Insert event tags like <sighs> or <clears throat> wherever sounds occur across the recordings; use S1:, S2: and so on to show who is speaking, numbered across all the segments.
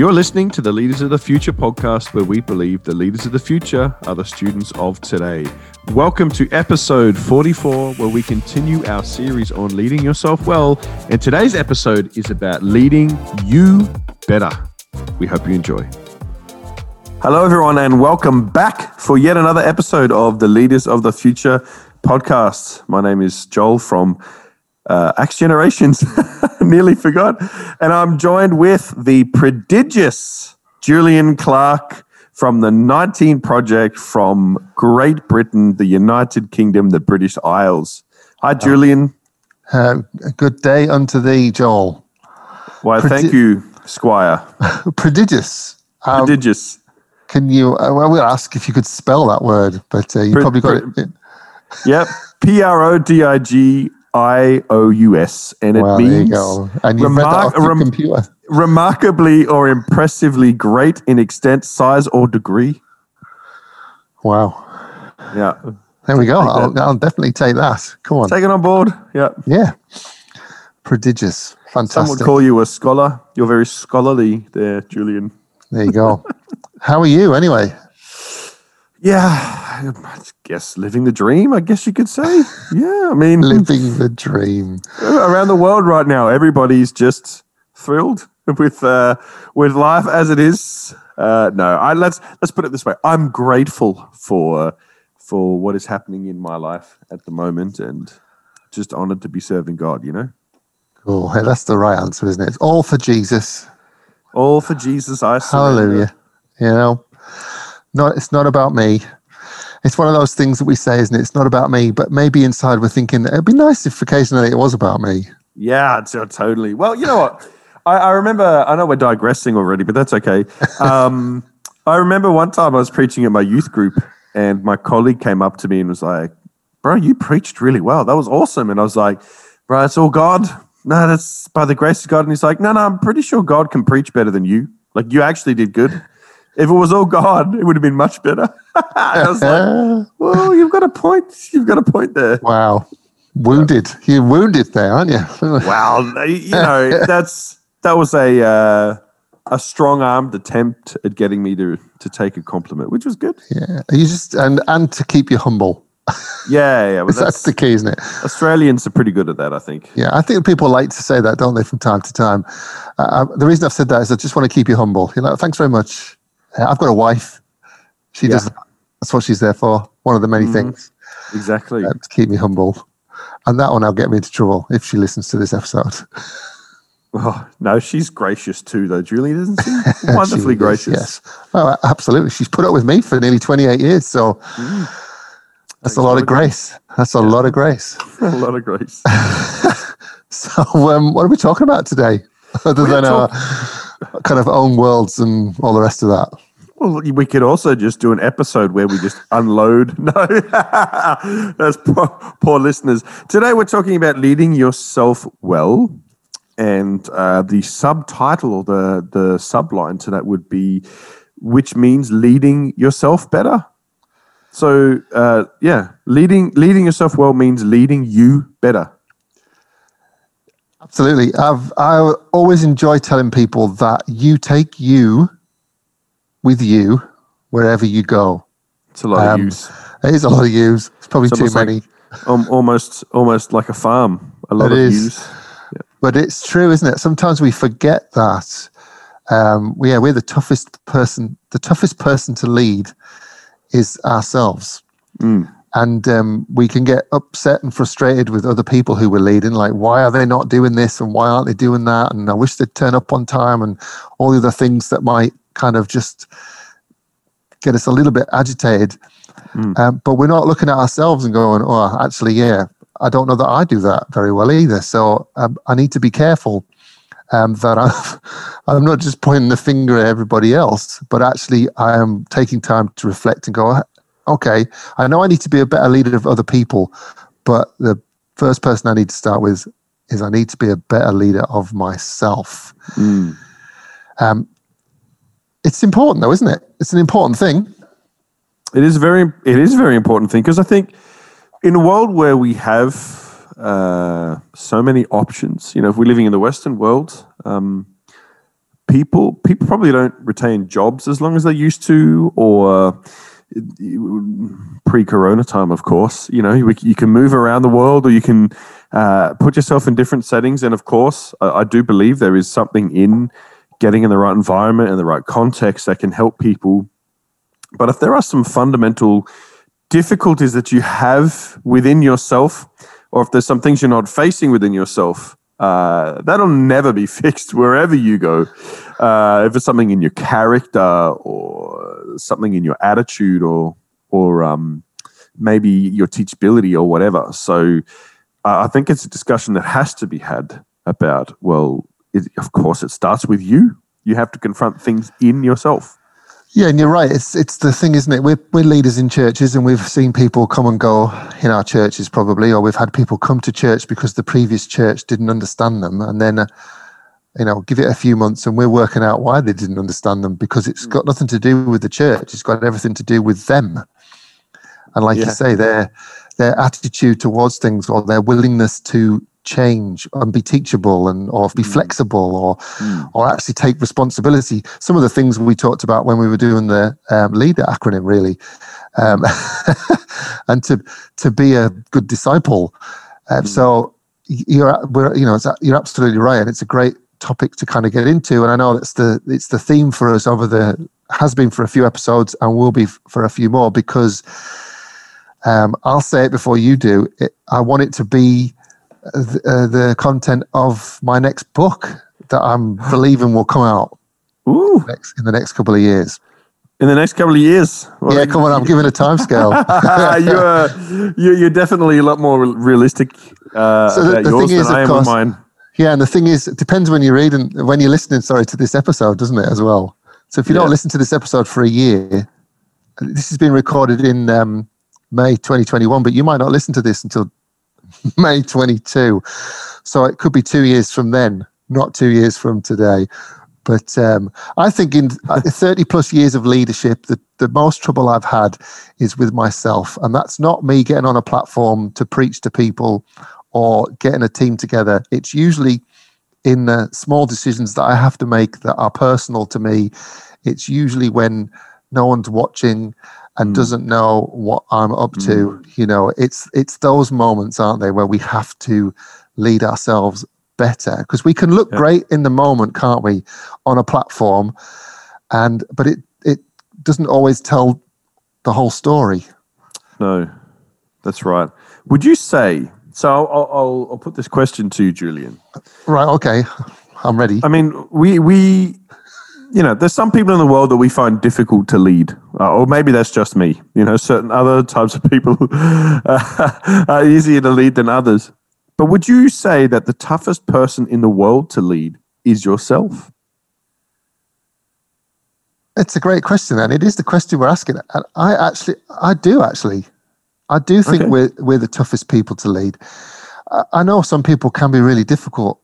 S1: You're listening to the Leaders of the Future podcast, where we believe the leaders of the future are the students of today. Welcome to episode 44, where we continue our series on leading yourself well. And today's episode is about leading you better. We hope you enjoy. Hello, everyone, and welcome back for yet another episode of the Leaders of the Future podcast. My name is Joel from uh, Acts Generations. <laughs> Nearly forgot. And I'm joined with the prodigious Julian Clark from the 19 Project from Great Britain, the United Kingdom, the British Isles. Hi, Julian.
S2: Uh, a good day unto thee, Joel.
S1: Why,
S2: Prodi-
S1: thank you, Squire. <laughs>
S2: Prodigious. Um,
S1: Prodigious.
S2: Can you? Uh, well, we'll ask if you could spell that word, but uh, you
S1: Pro-
S2: probably got
S1: pro-
S2: it. <laughs>
S1: Yep. P R O D I G I O U S. And it
S2: you
S1: means.
S2: And you that off
S1: rem- remarkably or impressively great in extent, size, or degree.
S2: Wow.
S1: Yeah.
S2: There we go. I'll. I'll definitely take that. Come on.
S1: Take it on board. Yeah.
S2: yeah. Prodigious. Fantastic.
S1: Some would call you a scholar. You're very scholarly there, Julian.
S2: there you go. <laughs> How are you anyway?
S1: Yeah, I guess living the dream, I guess you could say. Yeah, I mean, <laughs>
S2: Living the dream.
S1: around the world right now, everybody's just thrilled with uh, with life as it is. Uh, no, I, let's let's put it this way: I'm grateful for for what is happening in my life at the moment, and just honored to be serving God. You know,
S2: Cool. Hey, that's the right answer, isn't it? It's all for Jesus.
S1: all for Jesus. I surrender.
S2: Hallelujah. You know, not it's not about me. It's one of those things that we say, isn't it? It's not about me, but maybe inside we're thinking it'd be nice if occasionally it was about me.
S1: Yeah, totally. Well, you know what? I, I remember, I know we're digressing already, but that's okay. <laughs> Um, I remember one time I was preaching at my youth group, and my colleague came up to me and was like, Bro, you preached really well. That was awesome. And I was like, Bro, it's all God. No, that's by the grace of God. And he's like, No, no, I'm pretty sure God can preach better than you. Like, you actually did good. If it was all God, it would have been much better. <laughs> I was like, <laughs> Well, you've got a point. You've got a point there.
S2: wow. Wounded. You're wounded there, aren't you? <laughs>
S1: Wow, you know that's that was a uh, a strong armed attempt at getting me to to take a compliment, which was good.
S2: yeah. You just and and to keep you humble.
S1: Yeah, yeah. Well,
S2: that's,
S1: that's,
S2: the key, isn't it?
S1: Australians are pretty good at that, I think.
S2: Yeah, I think people like to say that, don't they, from time to time? Uh, the reason I've said that is I just want to keep you humble. You know, thanks very much. Uh, I've got a wife. She does.
S1: Yeah.
S2: That. That's what she's there for. One of the many
S1: Mhm.
S2: things
S1: Exactly.
S2: uh, to keep me humble. And that one will get me into trouble if she listens to this episode. <laughs>
S1: Oh, no, she's gracious too, though. Julie, isn't she? <laughs>
S2: She
S1: Wonderfully
S2: is,
S1: gracious.
S2: Yes. Oh, absolutely. She's put up with me for nearly 28 years. So
S1: Mm.
S2: that's
S1: Takes <laughs>
S2: a lot of grace. That's a lot of grace.
S1: a lot of grace.
S2: So, um, what are we talking about today? Other
S1: We're
S2: than our kind of own worlds and all the rest of that.
S1: Well, we could also just do an episode where we just <laughs> unload. <laughs> No, that's poor, poor listeners. Today we're talking about leading yourself well, and uh, the subtitle or the the subline to that would be, which means leading yourself better. So uh, yeah, leading leading yourself well means leading you better.
S2: Absolutely. I've I always enjoy telling people that you take you with you wherever you go.
S1: It's a lot
S2: Um,
S1: of use.
S2: It is a lot of use. It's probably
S1: It's
S2: too
S1: like-
S2: many.
S1: Um, almost almost like a farm. A lot
S2: It
S1: of
S2: is.
S1: use.
S2: But it's true, isn't it? Sometimes we forget that. Um, yeah, we're the toughest person. The toughest person to lead is ourselves,
S1: Mm.
S2: And um, we can get upset and frustrated with other people who we're leading. Like, why are they not doing this, and why aren't they doing that? And I wish they'd turn up on time, and all the other things that might kind of just get us a little bit agitated.
S1: Mm.
S2: Um, but we're not looking at ourselves and going, "Oh, actually, yeah, I don't know that I do that very well either." So um, I need to be careful um, that I'm, <laughs> I'm not just pointing the finger at everybody else, but actually I am taking time to reflect and go, "Okay, I know I need to be a better leader of other people, but the first person I need to start with is I need to be a better leader of myself."
S1: Mm.
S2: Um, it's important, though, isn't it? It's an important thing.
S1: It is very it is a very important thing because I think in a world where we have uh, so many options, you know, if we're living in the Western world, um, people. People probably don't retain jobs as long as they used to, or pre-corona time, of course. You know, you, you can move around the world, or you can uh, put yourself in different settings. And of course, I, I do believe there is something in getting in the right environment and the right context that can help people. But if there are some fundamental difficulties that you have within yourself, or if there's some things you're not facing within yourself, uh, that'll never be <laughs> fixed wherever you go. Uh, if it's something in your character or something in your attitude or or um, maybe your teachability or whatever. So uh, I think it's a discussion that has to be had about. Well, it, of course, it starts with you. You have to confront things in yourself.
S2: Yeah, and you're right. It's it's the thing, isn't it? We're we're leaders in churches, and we've seen people come and go in our churches, probably, or we've had people come to church because the previous church didn't understand them, and then, uh, you know, give it a few months, and we're working out why they didn't understand them because it's got nothing to do with the church. It's got everything to do with them, and like yeah. you say, their their attitude towards things or their willingness to change and be teachable and or be mm. flexible or mm. or actually take responsibility some of the things we talked about when we were doing the um, leader acronym really um, <laughs> and to to be a good disciple um, mm. so you're you know you're absolutely right and it's a great topic to kind of get into and i know that's the it's the theme for us over the has been for a few episodes and will be for a few more because um, I'll say it before you do. It, I want it to be the, uh, the content of my next book that I'm believing will come out
S1: Ooh.
S2: Next, in the next couple of years.
S1: In the next couple of years.
S2: Well, yeah, come on, I'm giving a time scale. <laughs>
S1: you're, you're definitely a lot more realistic uh, so the, the yours than is, I am course, with mine.
S2: Yeah, and the thing is, it depends when you're reading, when you're listening, sorry, to this episode, doesn't it, as well? So if you yeah. don't listen to this episode for a year, this has been recorded in um, May 2021, but you might not listen to this until <laughs> May 22. So it could be two years from then, not two years from today. But um, I think in uh, <laughs> 30 plus years of leadership, the, the most trouble I've had is with myself. And that's not me getting on a platform to preach to people or getting a team together. It's usually in the small decisions that I have to make that are personal to me. It's usually when no one's watching and mm. doesn't know what I'm up mm. to. You know, it's it's those moments, aren't they, where we have to lead ourselves better because we can look yeah. great in the moment, can't we, on a platform, and but it it doesn't always tell the whole story.
S1: No, that's right. Would you say? So I'll, I'll, I'll put this question to you, Julian.
S2: Right. Okay. I'm ready.
S1: I mean, we we you know, there's some people in the world that we find difficult to lead, uh, or maybe that's just me. You know, certain other types of people <laughs> uh, are easier to lead than others. But would you say that the toughest person in the world to lead is yourself?
S2: It's a great question, and it is the question we're asking. And I actually, I do actually, I do think okay. we're we're the toughest people to lead. I, know some people can be really difficult,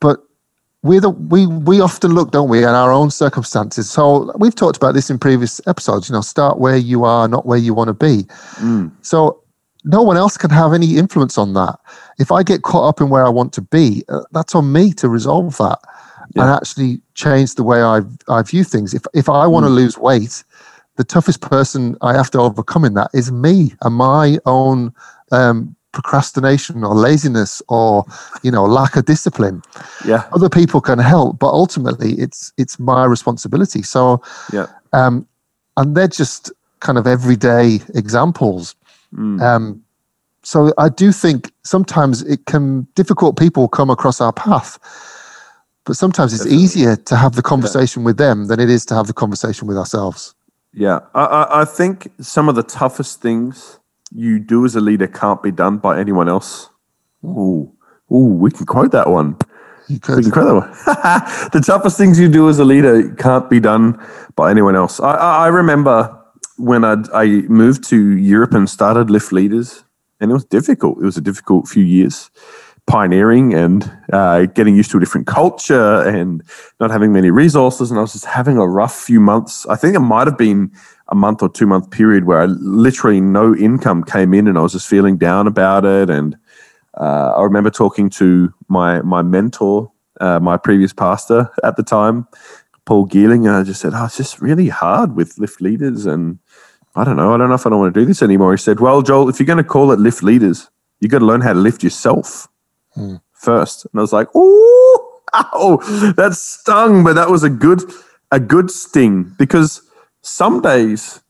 S2: but we the, we we often look, don't we, at our own circumstances. So we've talked about this in previous episodes. You know, start where you are, not where you want to be. Mm. So no one else can have any influence on that. If I get caught up in where I want to be, uh, that's on me to resolve that yeah. and actually change the way I I view things. If if I want to mm. lose weight, the toughest person I have to overcome in that is me. And my own um, procrastination or laziness or you know lack of discipline?
S1: Yeah.
S2: Other people can help but ultimately it's it's my responsibility. So
S1: yeah.
S2: um and they're just kind of everyday examples. Mm. um so i do think sometimes it can difficult people come across our path but sometimes it's Definitely. easier to have the conversation yeah. with them than it is to have the conversation with ourselves
S1: yeah I, I think some of the toughest things you do as a leader can't be done by anyone else. Ooh, ooh, we can quote that one. We can quote that one. <laughs> the toughest things you do as a leader can't be done by anyone else. I, I remember when i I moved to Europe and started Lift Leaders, and it was difficult. It was a difficult few years pioneering and uh, getting used to a different culture and not having many resources. And I was just having a rough few months. I think it might have been a month or two month period where I literally no income came in and I was just feeling down about it. And uh, I remember talking to my my mentor uh, my previous pastor at the time, Paul Geeling, and I just said, "Oh, it's just really hard with lift leaders, and I don't know. I don't know if I don't want to do this anymore." He said, "Well, Joel, if you're going to call it lift leaders, you've got to learn how to lift yourself First. And I was like, "Ooh, ow, that stung," but that was a good a good sting because some days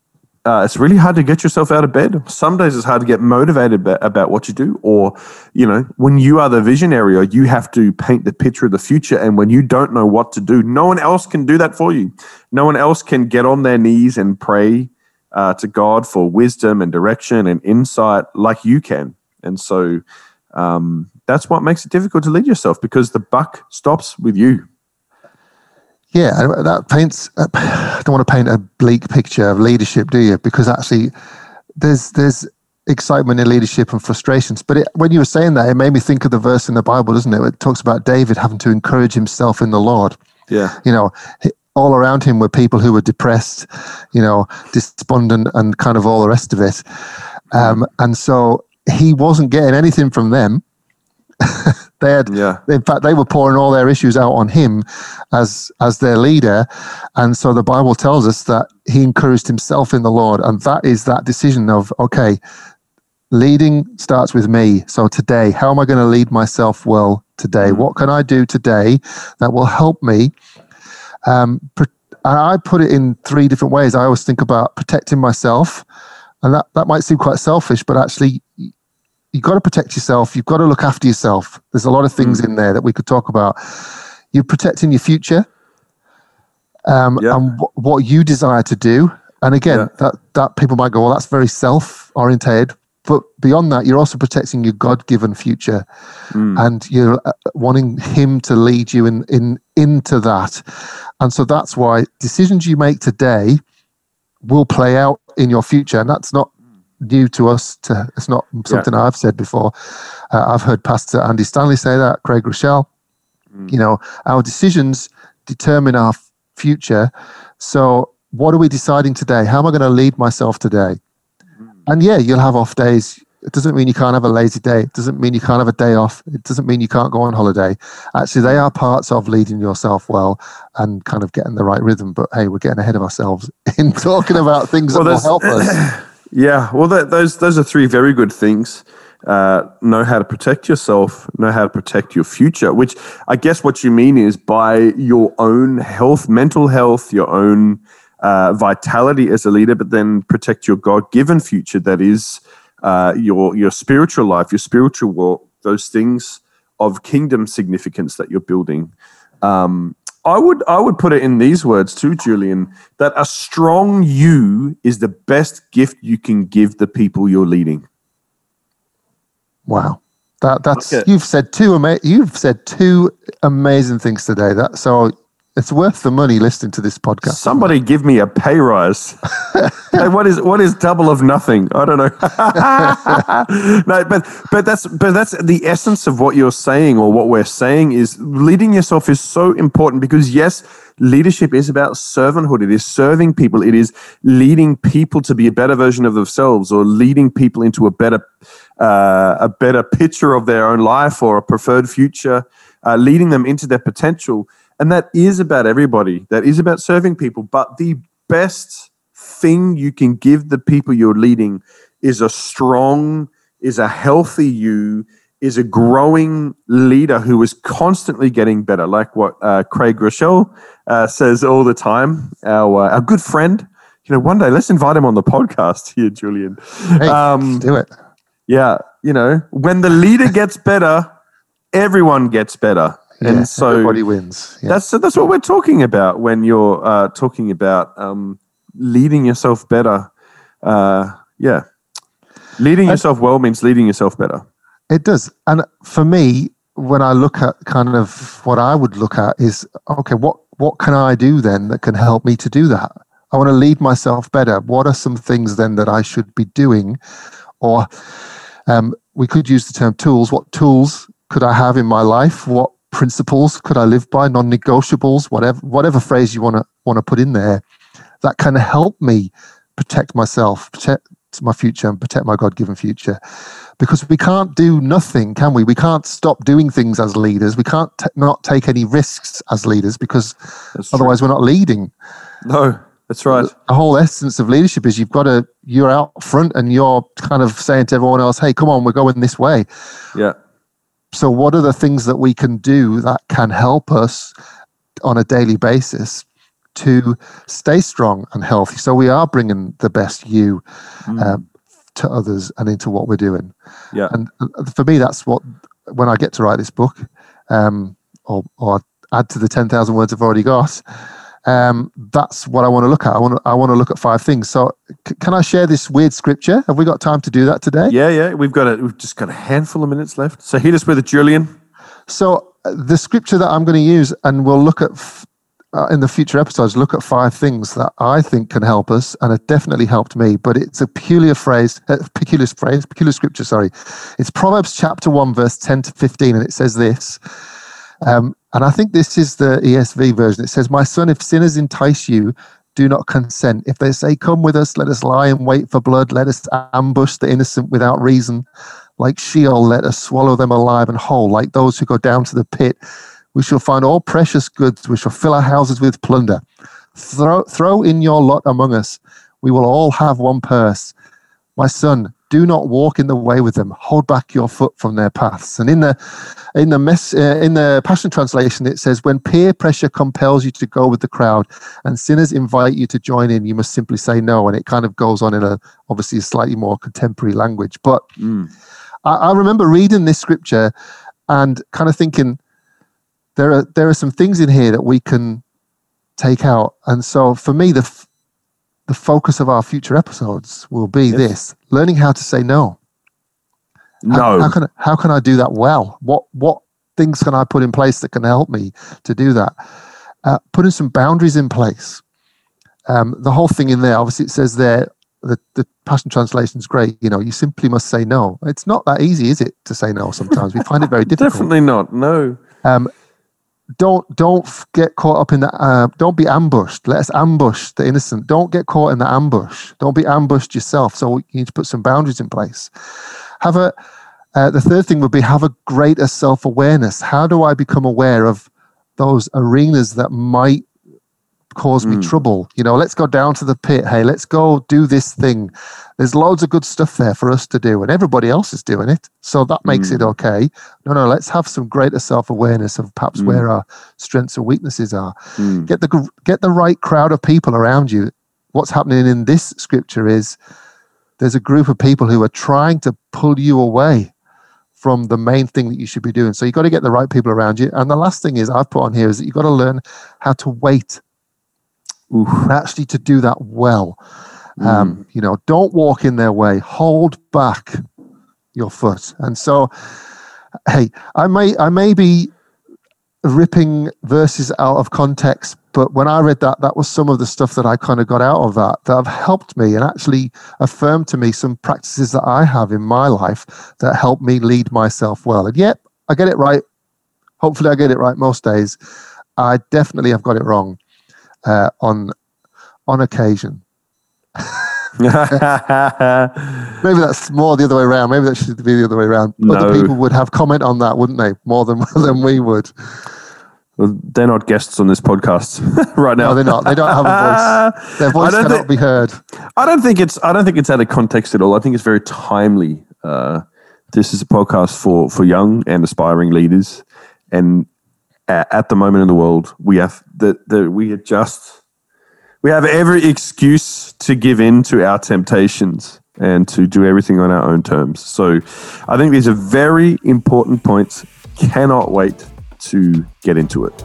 S1: uh, it's really hard to get yourself out of bed. Some days it's hard to get motivated about, about what you do. Or, you know, when you are the visionary or you have to paint the picture of the future. And when you don't know what to do, no one else can do that for you. No one else can get on their knees and pray uh, to God for wisdom and direction and insight like you can. And so um, that's what makes it difficult to lead yourself because the buck stops with you.
S2: Yeah, that paints. uh, I <sighs> don't want to paint a bleak picture of leadership, do you? Because actually, there's there's excitement in leadership and frustrations. But it, when you were saying that, it made me think of the verse in the Bible, doesn't it? It talks about David having to encourage himself in the Lord.
S1: Yeah.
S2: You know, all around him were people who were depressed, you know, despondent, and kind of all the rest of it. Um, and so he wasn't getting anything from them. <laughs> they had
S1: Yeah.
S2: in fact they were pouring all their issues out on him as as their leader. And so the bible tells us that he encouraged himself in the lord. And that is that decision of okay leading starts with me. So today how am i going to lead myself well today? What can i do today that will help me? Um, and i put it in three different ways. I always think about protecting myself. And that, that might seem quite selfish but actually you've got to protect yourself. You've got to look after yourself. There's a lot of things in there that we could talk about. You're protecting your future um,
S1: Yeah.
S2: and wh- what you desire to do. And again,
S1: Yeah.
S2: that, that people might go, well, that's very self oriented. But beyond that, you're also protecting your God given future.
S1: Mm.
S2: And you're uh, wanting Him to lead you in, in into that. And so that's why decisions you make today will play out in your future. And that's not new to us. To it's not something I've said before. Uh, I've heard Pastor Andy Stanley say that. Craig Groeschel.
S1: Mm.
S2: You know, our decisions determine our future. So, what are we deciding today? How am I going to lead myself today? And yeah, you'll have off days. It doesn't mean you can't have a lazy day. It doesn't mean you can't have a day off. It doesn't mean you can't go on holiday. Actually, they are parts of leading yourself well and kind of getting the right rhythm. But hey, we're getting ahead of ourselves <laughs> in talking about things
S1: Well,
S2: that will help us. <clears throat>
S1: Yeah, well, that, those those are three very good things. Uh, know how to protect yourself, know how to protect your future. Which I guess what you mean is by your own health, mental health, your own uh, vitality as a leader, but then protect your God given future. That is uh, your your spiritual life, your spiritual walk. Those things of kingdom significance that you're building. Um, I would I would put it in these words too, Julian, that a strong you is the best gift you can give the people you're leading.
S2: Wow. That that's
S1: Okay.
S2: you've said two ama- you've said two amazing things today. That so it's worth the money listening to this podcast.
S1: Somebody give me a pay rise. <laughs> hey, what is what is double of nothing? I don't know. <laughs> no, but but that's but that's the essence of what you're saying or what we're saying is leading yourself is so important because yes, leadership is about servanthood. It is serving people. It is leading people to be a better version of themselves or leading people into a better uh, a better picture of their own life or a preferred future, uh, leading them into their potential. And that is about everybody. That is about serving people. But the best thing you can give the people you're leading is a strong, is a healthy you, is a growing leader who is constantly getting better, like what uh, Craig Groeschel uh, says all the time, our, uh, our good friend. You know, one day let's invite him on the podcast <laughs> here, Julian.
S2: Hey,
S1: Um,
S2: do it.
S1: yeah, you know, when the leader gets better, everyone gets better.
S2: Yeah,
S1: and so
S2: everybody wins. Yeah.
S1: that's that's what we're talking about when you're uh, talking about um, leading yourself better. Uh, yeah, leading yourself well means leading yourself better.
S2: It does. And for me, when I look at kind of what I would look at is okay, what what can I do then that can help me to do that? I want to lead myself better. What are some things then that I should be doing? Or um, we could use the term tools. What tools could I have in my life? What principles could I live by? Non-negotiables, whatever whatever phrase you want to want to put in there, that can help me protect myself, protect my future and protect my God given future. Because we can't do nothing, can we? We can't stop doing things as leaders. We can't t- not take any risks as leaders because
S1: That's
S2: otherwise we're not leading.
S1: no, that's right.
S2: The whole essence of leadership is you've got to, you're out front and you're kind of saying to everyone else, hey, come on, we're going this way.
S1: Yeah,
S2: So, what are the things that we can do that can help us on a daily basis to stay strong and healthy? So, we are bringing the best you
S1: Mm.
S2: um, to others and into what we're doing.
S1: yeah,
S2: And uh, for me, that's what, when I get to write this book, um, or, or add to the 10,000 words I've already got, um, that's what I want to look at. I want to, I want to look at five things. So, c- can I share this weird scripture? Have we got time to do that today?
S1: yeah, yeah. We've got a, we've just got a handful of minutes left. So hit us with it, Julian.
S2: So uh, the scripture that I'm going to use, and we'll look at f- uh, in the future episodes, look at five things that I think can help us, and it definitely helped me. But it's a peculiar phrase, uh, peculiar phrase, peculiar scripture. Sorry, it's Proverbs chapter one, verse ten to fifteen, and it says this. Um, and I think this is the ESV version. It says, "My son, if sinners entice you." Do not consent. If they say, Come with us, let us lie and wait for blood, let us ambush the innocent without reason. Like Sheol, let us swallow them alive and whole. Like those who go down to the pit, we shall find all precious goods. We shall fill our houses with plunder. Throw, throw in your lot among us. We will all have one purse. My son, do not walk in the way with them. Hold back your foot from their paths. And in the in the mess uh, in the Passion Translation, it says, "When peer pressure compels you to go with the crowd, and sinners invite you to join in, you must simply say no." And it kind of goes on in a obviously a slightly more contemporary language, but
S1: Mm.
S2: I, I remember reading this scripture and kind of thinking there are there are some things in here that we can take out. And so for me, the the focus of our future episodes will be
S1: Yes.
S2: this: learning how to say no. How,
S1: No,
S2: how can how can I do that well? What what things can I put in place that can help me to do that? Uh, putting some boundaries in place. Um, the whole thing in there, obviously, it says there. The, the Passion Translation is great. You know, you simply must say no. It's not that easy, is it, to say no? Sometimes we find it very <laughs> difficult.
S1: definitely not. No.
S2: Um, don't don't get caught up in that. Uh, don't be ambushed. Let us ambush the innocent. Don't get caught in the ambush. Don't be ambushed yourself. So you need to put some boundaries in place. Have a. Uh, the third thing would be have a greater self awareness. How do I become aware of those arenas that might cause me
S1: Mm.
S2: trouble? You know, let's go down to the pit. Hey, let's go do this thing. There's loads of good stuff there for us to do, and everybody else is doing it. So that makes it
S1: Mm.
S2: okay. No, no, let's have some greater self awareness of perhaps
S1: Mm.
S2: where our strengths and weaknesses are.
S1: Mm.
S2: Get the get the right crowd of people around you. What's happening in this scripture is there's a group of people who are trying to pull you away from the main thing that you should be doing. So you've got to get the right people around you. And the last thing is I've put on here is that you've got to learn how to wait
S1: Oof.
S2: and actually to do that well.
S1: Mm.
S2: Um, you know, don't walk in their way. Hold back your foot. And so, hey, I may I may be ripping verses out of context, but when I read that, that was some of the stuff that I kind of got out of that that have helped me and actually affirmed to me some practices that I have in my life that help me lead myself well. And yet, I get it right. Hopefully, I get it right most days. I definitely have got it wrong uh, on on occasion. <laughs> Maybe that's more the other way around. Maybe that should be the other way around. Other people would have comment on that, wouldn't they? More than <laughs> than we would.
S1: Well, they're not guests on this podcast <laughs> right now.
S2: No, they're not. They don't have a voice. Their voice cannot
S1: think-
S2: be heard.
S1: I don't think it's. I don't think it's out of context at all. I think it's very timely. Uh, this is a podcast for for young and aspiring leaders, and at the moment in the world, we have that that we just we have every excuse to give in to our temptations and to do everything on our own terms. So, I think these are very important points. Cannot wait to get into it.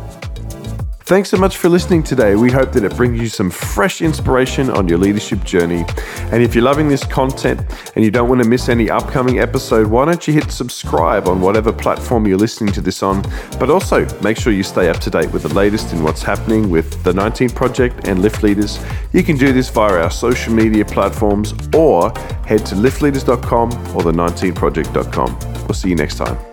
S1: Thanks so much for listening today. We hope that it brings you some fresh inspiration on your leadership journey. And if you're loving this content and you don't want to miss any upcoming episode, why don't you hit subscribe on whatever platform you're listening to this on? But also make sure you stay up to date with the latest in what's happening with the 19 Project and Lift Leaders. You can do this via our social media platforms or head to liftleaders.com or the19project.com. We'll see you next time.